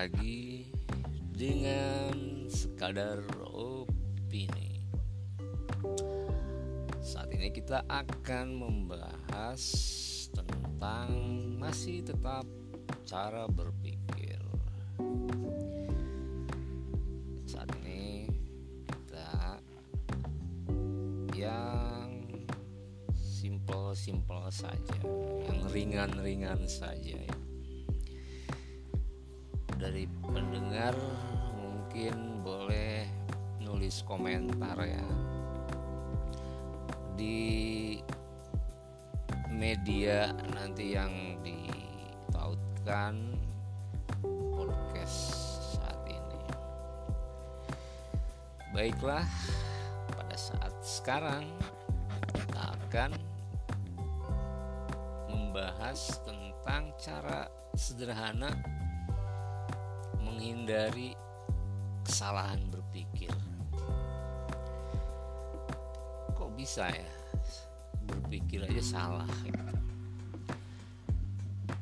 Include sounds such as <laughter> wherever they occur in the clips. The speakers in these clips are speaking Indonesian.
lagi dengan sekadar opini. Saat ini kita akan membahas tentang masih tetap cara berpikir. Saat ini kita yang simple-simple saja, yang ringan-ringan saja ya dari pendengar mungkin boleh nulis komentar ya. Di media nanti yang ditautkan podcast saat ini. Baiklah pada saat sekarang kita akan membahas tentang cara sederhana menghindari kesalahan berpikir. Kok bisa ya berpikir aja salah?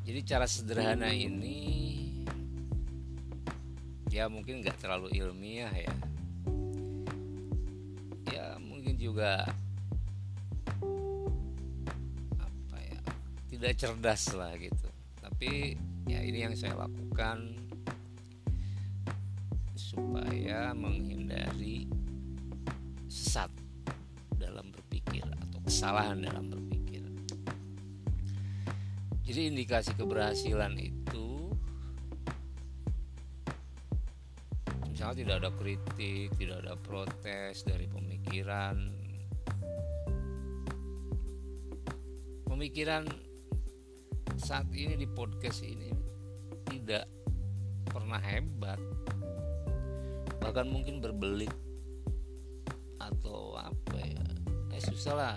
Jadi cara sederhana ini ya mungkin nggak terlalu ilmiah ya. Ya mungkin juga apa ya tidak cerdas lah gitu. Tapi ya ini yang saya lakukan supaya menghindari sesat dalam berpikir atau kesalahan dalam berpikir. Jadi indikasi keberhasilan itu misalnya tidak ada kritik, tidak ada protes dari pemikiran. Pemikiran saat ini di podcast ini tidak pernah hebat bahkan mungkin berbelit atau apa ya. Eh susah lah.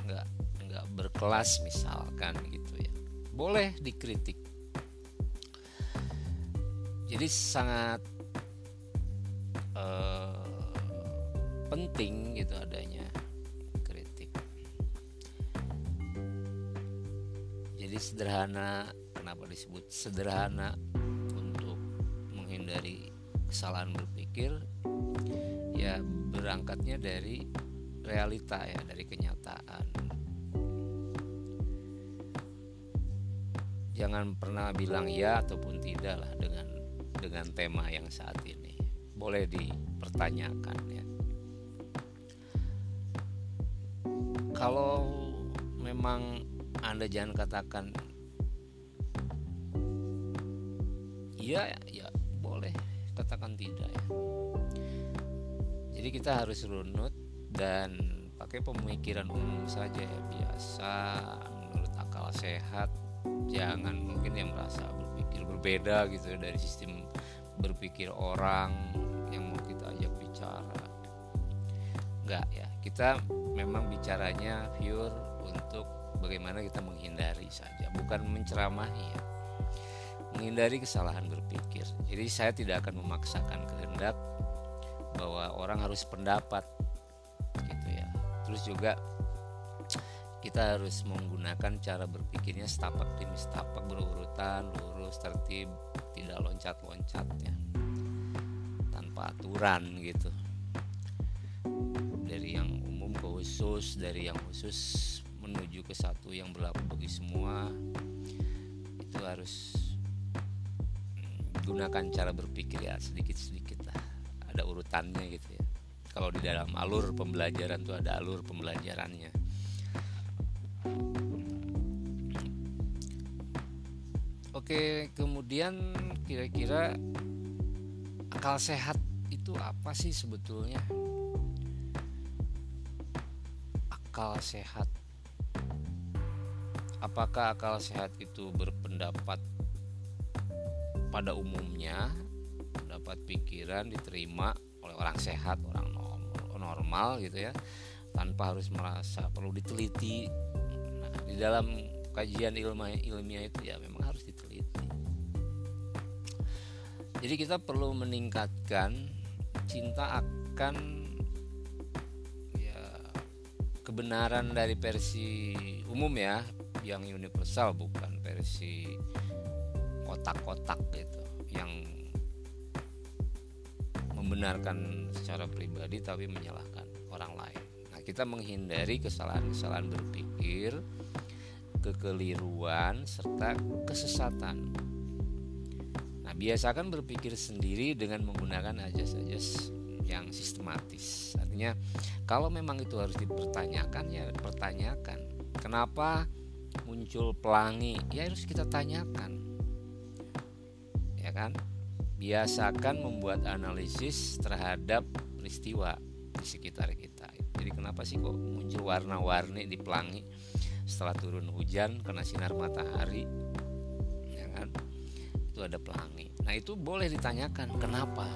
Nggak nggak berkelas misalkan gitu ya. Boleh dikritik. Jadi sangat uh, penting gitu adanya kritik. Jadi sederhana kenapa disebut sederhana dari kesalahan berpikir ya berangkatnya dari realita ya dari kenyataan. Jangan pernah bilang ya ataupun tidak lah dengan dengan tema yang saat ini. Boleh dipertanyakan ya. Kalau memang anda jangan katakan iya ya katakan tidak ya. Jadi kita harus runut dan pakai pemikiran umum saja ya. Biasa menurut akal sehat jangan mungkin yang merasa berpikir berbeda gitu dari sistem berpikir orang yang mau kita ajak bicara. Enggak ya. Kita memang bicaranya pure untuk bagaimana kita menghindari saja bukan menceramahi ya menghindari kesalahan berpikir. Jadi saya tidak akan memaksakan kehendak bahwa orang harus pendapat gitu ya. Terus juga kita harus menggunakan cara berpikirnya setapak demi setapak berurutan, lurus, tertib, tidak loncat-loncat ya. Tanpa aturan gitu. Dari yang umum ke khusus, dari yang khusus menuju ke satu yang berlaku bagi semua itu harus gunakan cara berpikir ya sedikit-sedikit lah ada urutannya gitu ya kalau di dalam alur pembelajaran tuh ada alur pembelajarannya Oke, kemudian kira-kira akal sehat itu apa sih sebetulnya? Akal sehat. Apakah akal sehat itu berpendapat pada umumnya dapat pikiran diterima oleh orang sehat, orang normal gitu ya, tanpa harus merasa perlu diteliti. Nah, di dalam kajian ilmiah ilmiah itu ya memang harus diteliti. Jadi kita perlu meningkatkan cinta akan ya kebenaran dari versi umum ya, yang universal bukan versi otak-otak gitu yang membenarkan secara pribadi tapi menyalahkan orang lain. Nah, kita menghindari kesalahan-kesalahan berpikir, kekeliruan serta kesesatan. Nah, biasakan berpikir sendiri dengan menggunakan ajas-ajas yang sistematis. Artinya, kalau memang itu harus dipertanyakan ya pertanyakan. Kenapa muncul pelangi? Ya harus kita tanyakan. Kan? Biasakan membuat analisis terhadap peristiwa di sekitar kita. Jadi kenapa sih kok muncul warna-warni di pelangi setelah turun hujan kena sinar matahari? Ya kan? Itu ada pelangi. Nah, itu boleh ditanyakan kenapa?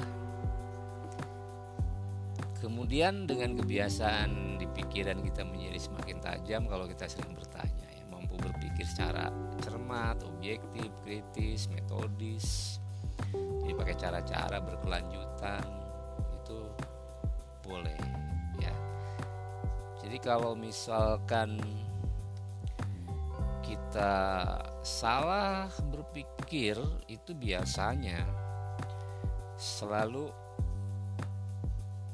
Kemudian dengan kebiasaan di pikiran kita menjadi semakin tajam kalau kita sering bertanya ya, mampu berpikir secara cermat, objektif, kritis, metodis. Jadi pakai cara-cara berkelanjutan itu boleh ya. Jadi kalau misalkan kita salah berpikir itu biasanya selalu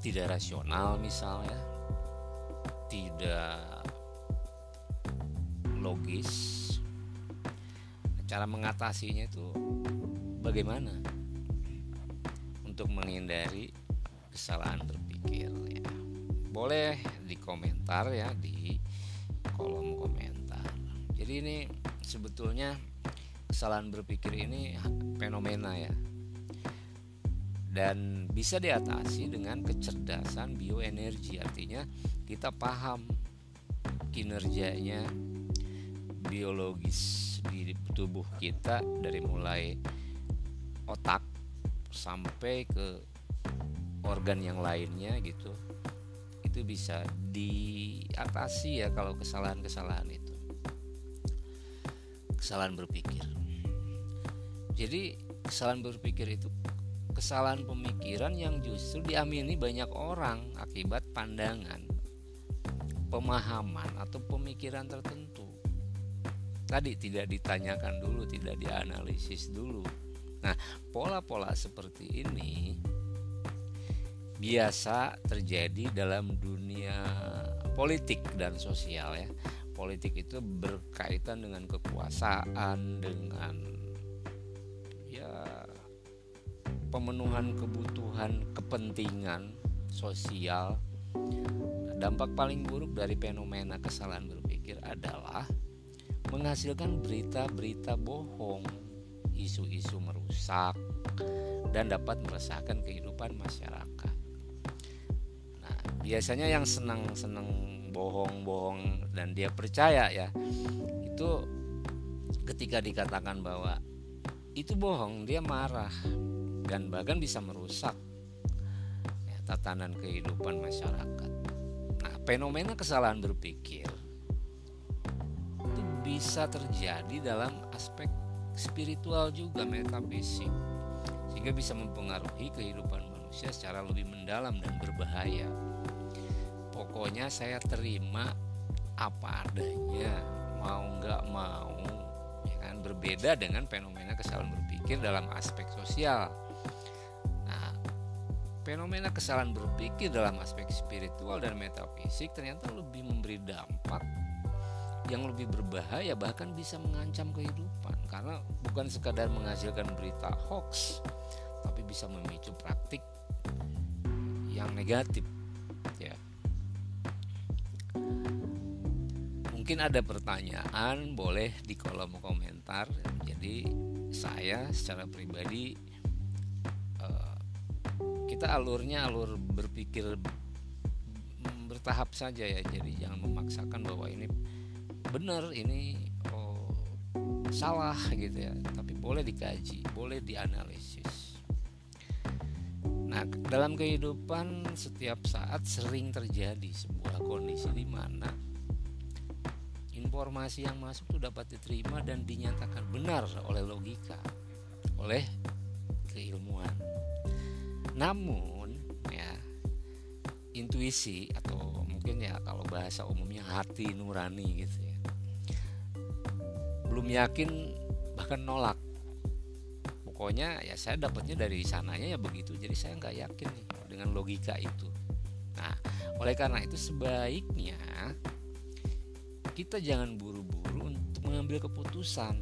tidak rasional misalnya tidak logis cara mengatasinya itu bagaimana? Untuk menghindari kesalahan berpikir ya. Boleh di komentar ya di kolom komentar. Jadi ini sebetulnya kesalahan berpikir ini fenomena ya. Dan bisa diatasi dengan kecerdasan bioenergi. Artinya kita paham kinerjanya biologis di tubuh kita dari mulai otak sampai ke organ yang lainnya gitu itu bisa diatasi ya kalau kesalahan-kesalahan itu kesalahan berpikir jadi kesalahan berpikir itu kesalahan pemikiran yang justru diamini banyak orang akibat pandangan, pemahaman atau pemikiran tertentu. Tadi tidak ditanyakan dulu, tidak dianalisis dulu. Nah, pola-pola seperti ini biasa terjadi dalam dunia politik dan sosial ya. Politik itu berkaitan dengan kekuasaan, dengan pemenuhan kebutuhan kepentingan sosial dampak paling buruk dari fenomena kesalahan berpikir adalah menghasilkan berita-berita bohong isu-isu merusak dan dapat meresahkan kehidupan masyarakat nah biasanya yang senang-senang bohong-bohong dan dia percaya ya itu ketika dikatakan bahwa itu bohong dia marah dan bahkan bisa merusak ya, tatanan kehidupan masyarakat. Nah, fenomena kesalahan berpikir itu bisa terjadi dalam aspek spiritual juga metafisik sehingga bisa mempengaruhi kehidupan manusia secara lebih mendalam dan berbahaya. Pokoknya saya terima apa adanya, mau nggak mau, ya kan berbeda dengan fenomena kesalahan berpikir dalam aspek sosial fenomena kesalahan berpikir dalam aspek spiritual dan metafisik ternyata lebih memberi dampak yang lebih berbahaya bahkan bisa mengancam kehidupan. Karena bukan sekadar menghasilkan berita hoax tapi bisa memicu praktik yang negatif ya. Mungkin ada pertanyaan boleh di kolom komentar. Jadi saya secara pribadi kita alurnya alur berpikir bertahap saja ya. Jadi jangan memaksakan bahwa ini benar ini oh, salah gitu ya. Tapi boleh dikaji boleh dianalisis. Nah dalam kehidupan setiap saat sering terjadi sebuah kondisi di mana informasi yang masuk itu dapat diterima dan dinyatakan benar oleh logika oleh keilmuan. Namun ya intuisi atau mungkin ya kalau bahasa umumnya hati nurani gitu ya belum yakin bahkan nolak. Pokoknya ya saya dapatnya dari sananya ya begitu jadi saya nggak yakin dengan logika itu. Nah oleh karena itu sebaiknya kita jangan buru-buru untuk mengambil keputusan.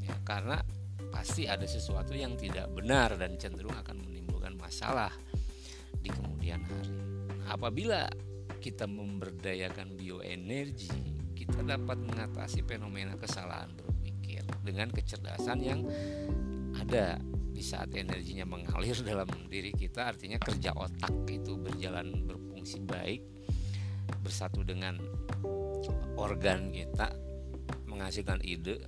Ya karena pasti ada sesuatu yang tidak benar dan cenderung akan menimbulkan masalah di kemudian hari. Nah, apabila kita memberdayakan bioenergi kita dapat mengatasi fenomena kesalahan berpikir dengan kecerdasan yang ada di saat energinya mengalir <laughs> dalam diri kita artinya kerja otak itu berjalan berfungsi baik bersatu dengan organ kita menghasilkan ide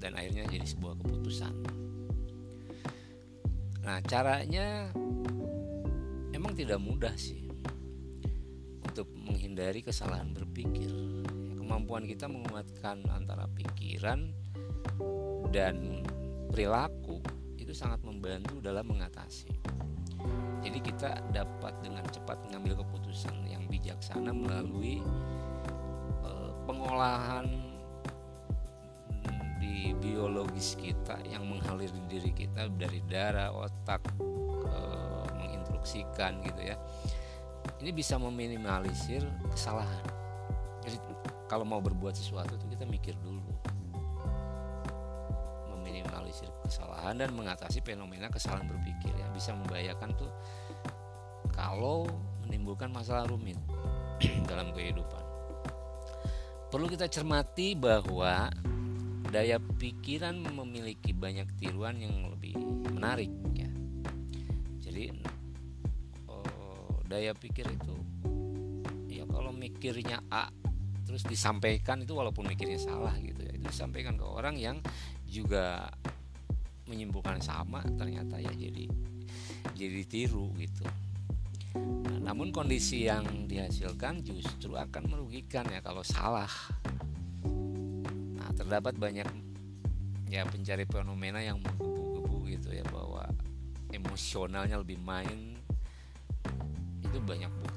dan akhirnya jadi sebuah keputusan. Nah, caranya emang tidak mudah sih untuk menghindari kesalahan berpikir kemampuan kita menguatkan antara pikiran dan perilaku itu sangat membantu dalam mengatasi. Jadi kita dapat dengan cepat mengambil keputusan yang bijaksana melalui uh, pengolahan di biologis kita yang mengalir di diri kita dari darah, otak, uh, menginstruksikan gitu ya. Ini bisa meminimalisir kesalahan. Jadi kalau mau berbuat sesuatu itu kita mikir dulu. Meminimalisir kesalahan dan mengatasi fenomena kesalahan berpikir ya. Bisa membahayakan tuh kalau menimbulkan masalah rumit <clears throat> dalam kehidupan. Perlu kita cermati bahwa daya pikiran memiliki banyak tiruan yang lebih menarik ya. Jadi oh, daya pikir itu ya kalau mikirnya A terus disampaikan itu walaupun mikirnya salah gitu ya. Itu disampaikan ke orang yang juga menyimpulkan sama ternyata ya jadi jadi tiru gitu. Nah, namun kondisi yang dihasilkan justru akan merugikan ya kalau salah. Nah terdapat banyak ya pencari fenomena yang menggebu-gebu gitu ya bahwa emosionalnya lebih main. Itu banyak bukti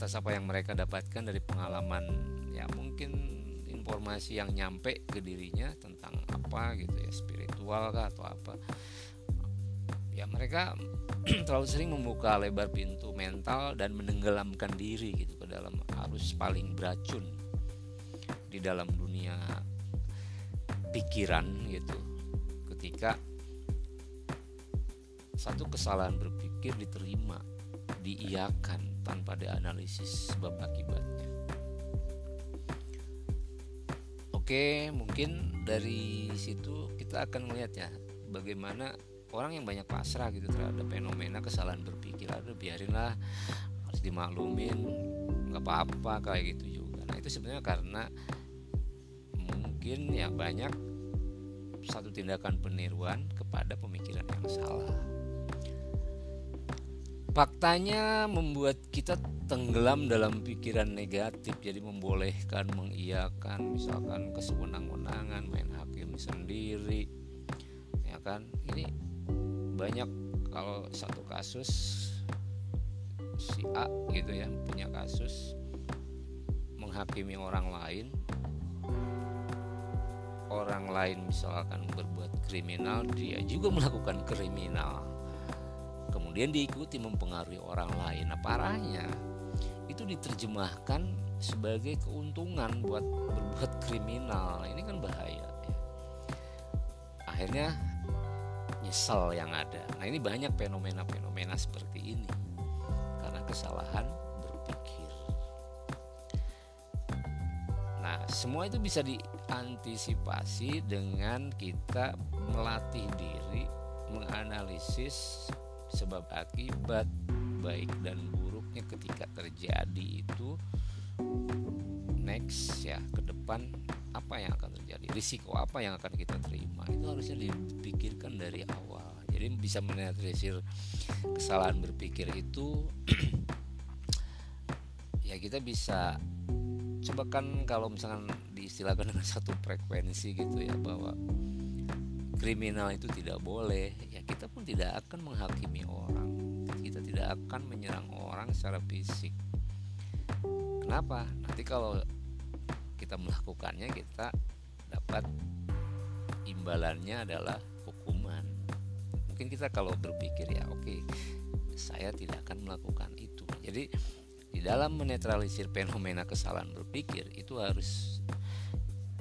atas apa yang mereka dapatkan dari pengalaman ya mungkin informasi yang nyampe ke dirinya tentang apa gitu ya spiritual kah atau apa. Ya mereka <clears throat> terlalu sering membuka lebar pintu mental dan menenggelamkan diri gitu ke dalam arus paling beracun di dalam dunia pikiran gitu. Ketika satu kesalahan berpikir diterima diiakan tanpa ada analisis sebab akibatnya. Oke, mungkin dari situ kita akan melihat ya bagaimana orang yang banyak pasrah gitu terhadap fenomena kesalahan berpikir ada biarinlah harus dimaklumin nggak apa-apa kayak gitu juga nah itu sebenarnya karena mungkin ya banyak satu tindakan peniruan kepada pemikiran yang salah Faktanya membuat kita tenggelam dalam pikiran negatif Jadi membolehkan, mengiyakan Misalkan kesewenang-wenangan Main hakim sendiri Ya kan? Ini banyak Kalau satu kasus Si A gitu ya Punya kasus Menghakimi orang lain Orang lain misalkan berbuat kriminal Dia juga melakukan kriminal kemudian diikuti mempengaruhi orang lain. Nah, parahnya itu diterjemahkan sebagai keuntungan buat berbuat kriminal. Nah, ini kan bahaya. Ya. Akhirnya nyesel yang ada. Nah, ini banyak fenomena-fenomena seperti ini karena kesalahan berpikir. Nah, semua itu bisa diantisipasi dengan kita melatih diri menganalisis sebab akibat baik dan buruknya ketika terjadi itu next ya ke depan apa yang akan terjadi risiko apa yang akan kita terima itu harusnya dipikirkan dari awal. Jadi bisa menetralisir kesalahan berpikir itu <clears throat> ya kita bisa coba kan kalau misalkan diistilahkan dengan satu frekuensi gitu ya bahwa kriminal itu tidak boleh ya kita pun tidak akan menghakimi orang. Kita tidak akan menyerang orang secara fisik. Kenapa? Nanti kalau kita melakukannya kita dapat imbalannya adalah hukuman. Mungkin kita kalau berpikir ya oke okay, saya tidak akan melakukan itu. Jadi di dalam menetralisir fenomena kesalahan berpikir itu harus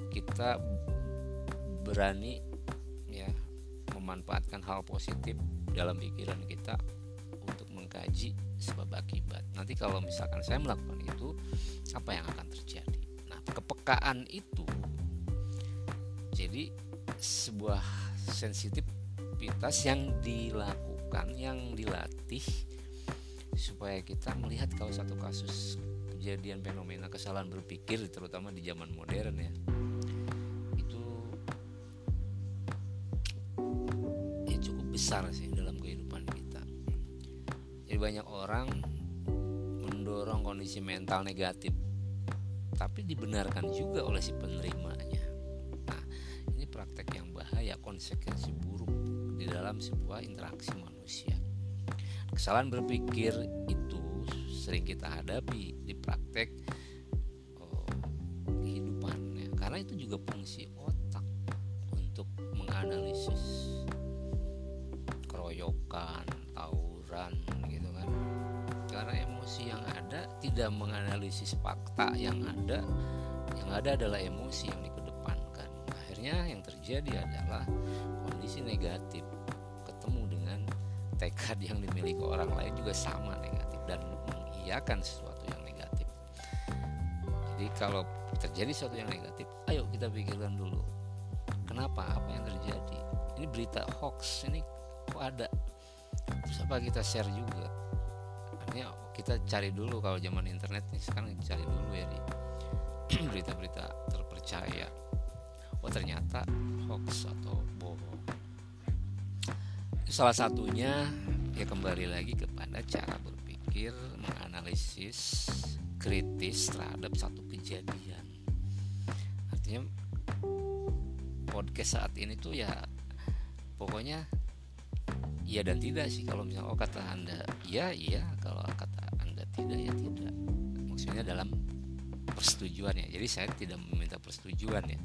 kita berani memanfaatkan hal positif dalam pikiran kita untuk mengkaji sebab akibat. Nanti kalau misalkan saya melakukan itu, apa yang akan terjadi? Nah, kepekaan itu jadi sebuah sensitivitas yang dilakukan, yang dilatih supaya kita melihat kalau satu kasus kejadian fenomena kesalahan berpikir terutama di zaman modern ya besar sih dalam kehidupan kita. Jadi banyak orang mendorong kondisi mental negatif tapi dibenarkan juga oleh si penerimanya. Nah ini praktek yang bahaya konsekuensi buruk di dalam sebuah interaksi manusia. Kesalahan berpikir itu sering kita hadapi di praktek oh, kehidupan ya. karena itu juga fungsi otak untuk menganalisis keroyokan tawuran gitu kan. Karena emosi yang ada tidak menganalisis fakta yang ada. Yang ada adalah emosi yang dikedepankan. Akhirnya yang terjadi adalah kondisi negatif. Tekad yang dimiliki orang lain juga sama negatif dan mengiyakan sesuatu yang negatif. Jadi kalau terjadi sesuatu yang negatif, ayo kita pikirkan dulu kenapa? Apa yang terjadi. Ini berita hoax ini kok ada. Terus apa kita share juga. Artinya kita cari dulu kalau zaman internet nih sekarang cari dulu ya di <clears throat> berita-berita terpercaya. Oh ternyata hoax atau salah satunya ya kembali lagi kepada cara berpikir menganalisis kritis terhadap satu kejadian artinya podcast saat ini tuh ya pokoknya iya dan tidak sih kalau misalnya oh kata anda iya iya kalau kata anda tidak ya tidak. Maksudnya dalam persetujuan ya. Jadi saya tidak meminta persetujuan ya.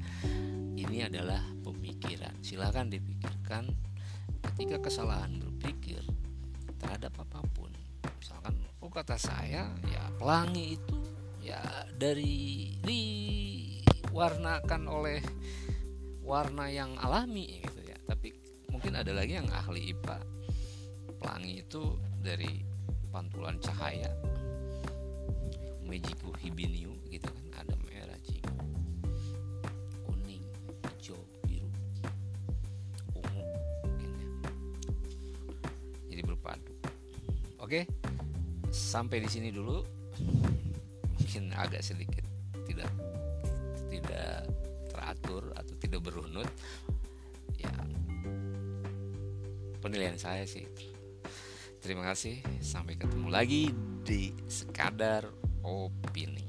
Ini adalah pemikiran. Silahkan dipikirkan ketika kesalahan berpikir terhadap apa pun. Misalkan oh kata saya ya pelangi itu ya dari diwarnakan oleh warna yang alami gitu ya. Tapi mungkin ada lagi yang ahli IPA pelangi itu dari pantulan cahaya Mejiku hibiniu gitu kan ada merah cinggu Oke, sampai di sini dulu. Mungkin agak sedikit tidak tidak teratur atau tidak berunut. Ya, penilaian saya sih. Terima kasih. Sampai ketemu lagi di sekadar opini.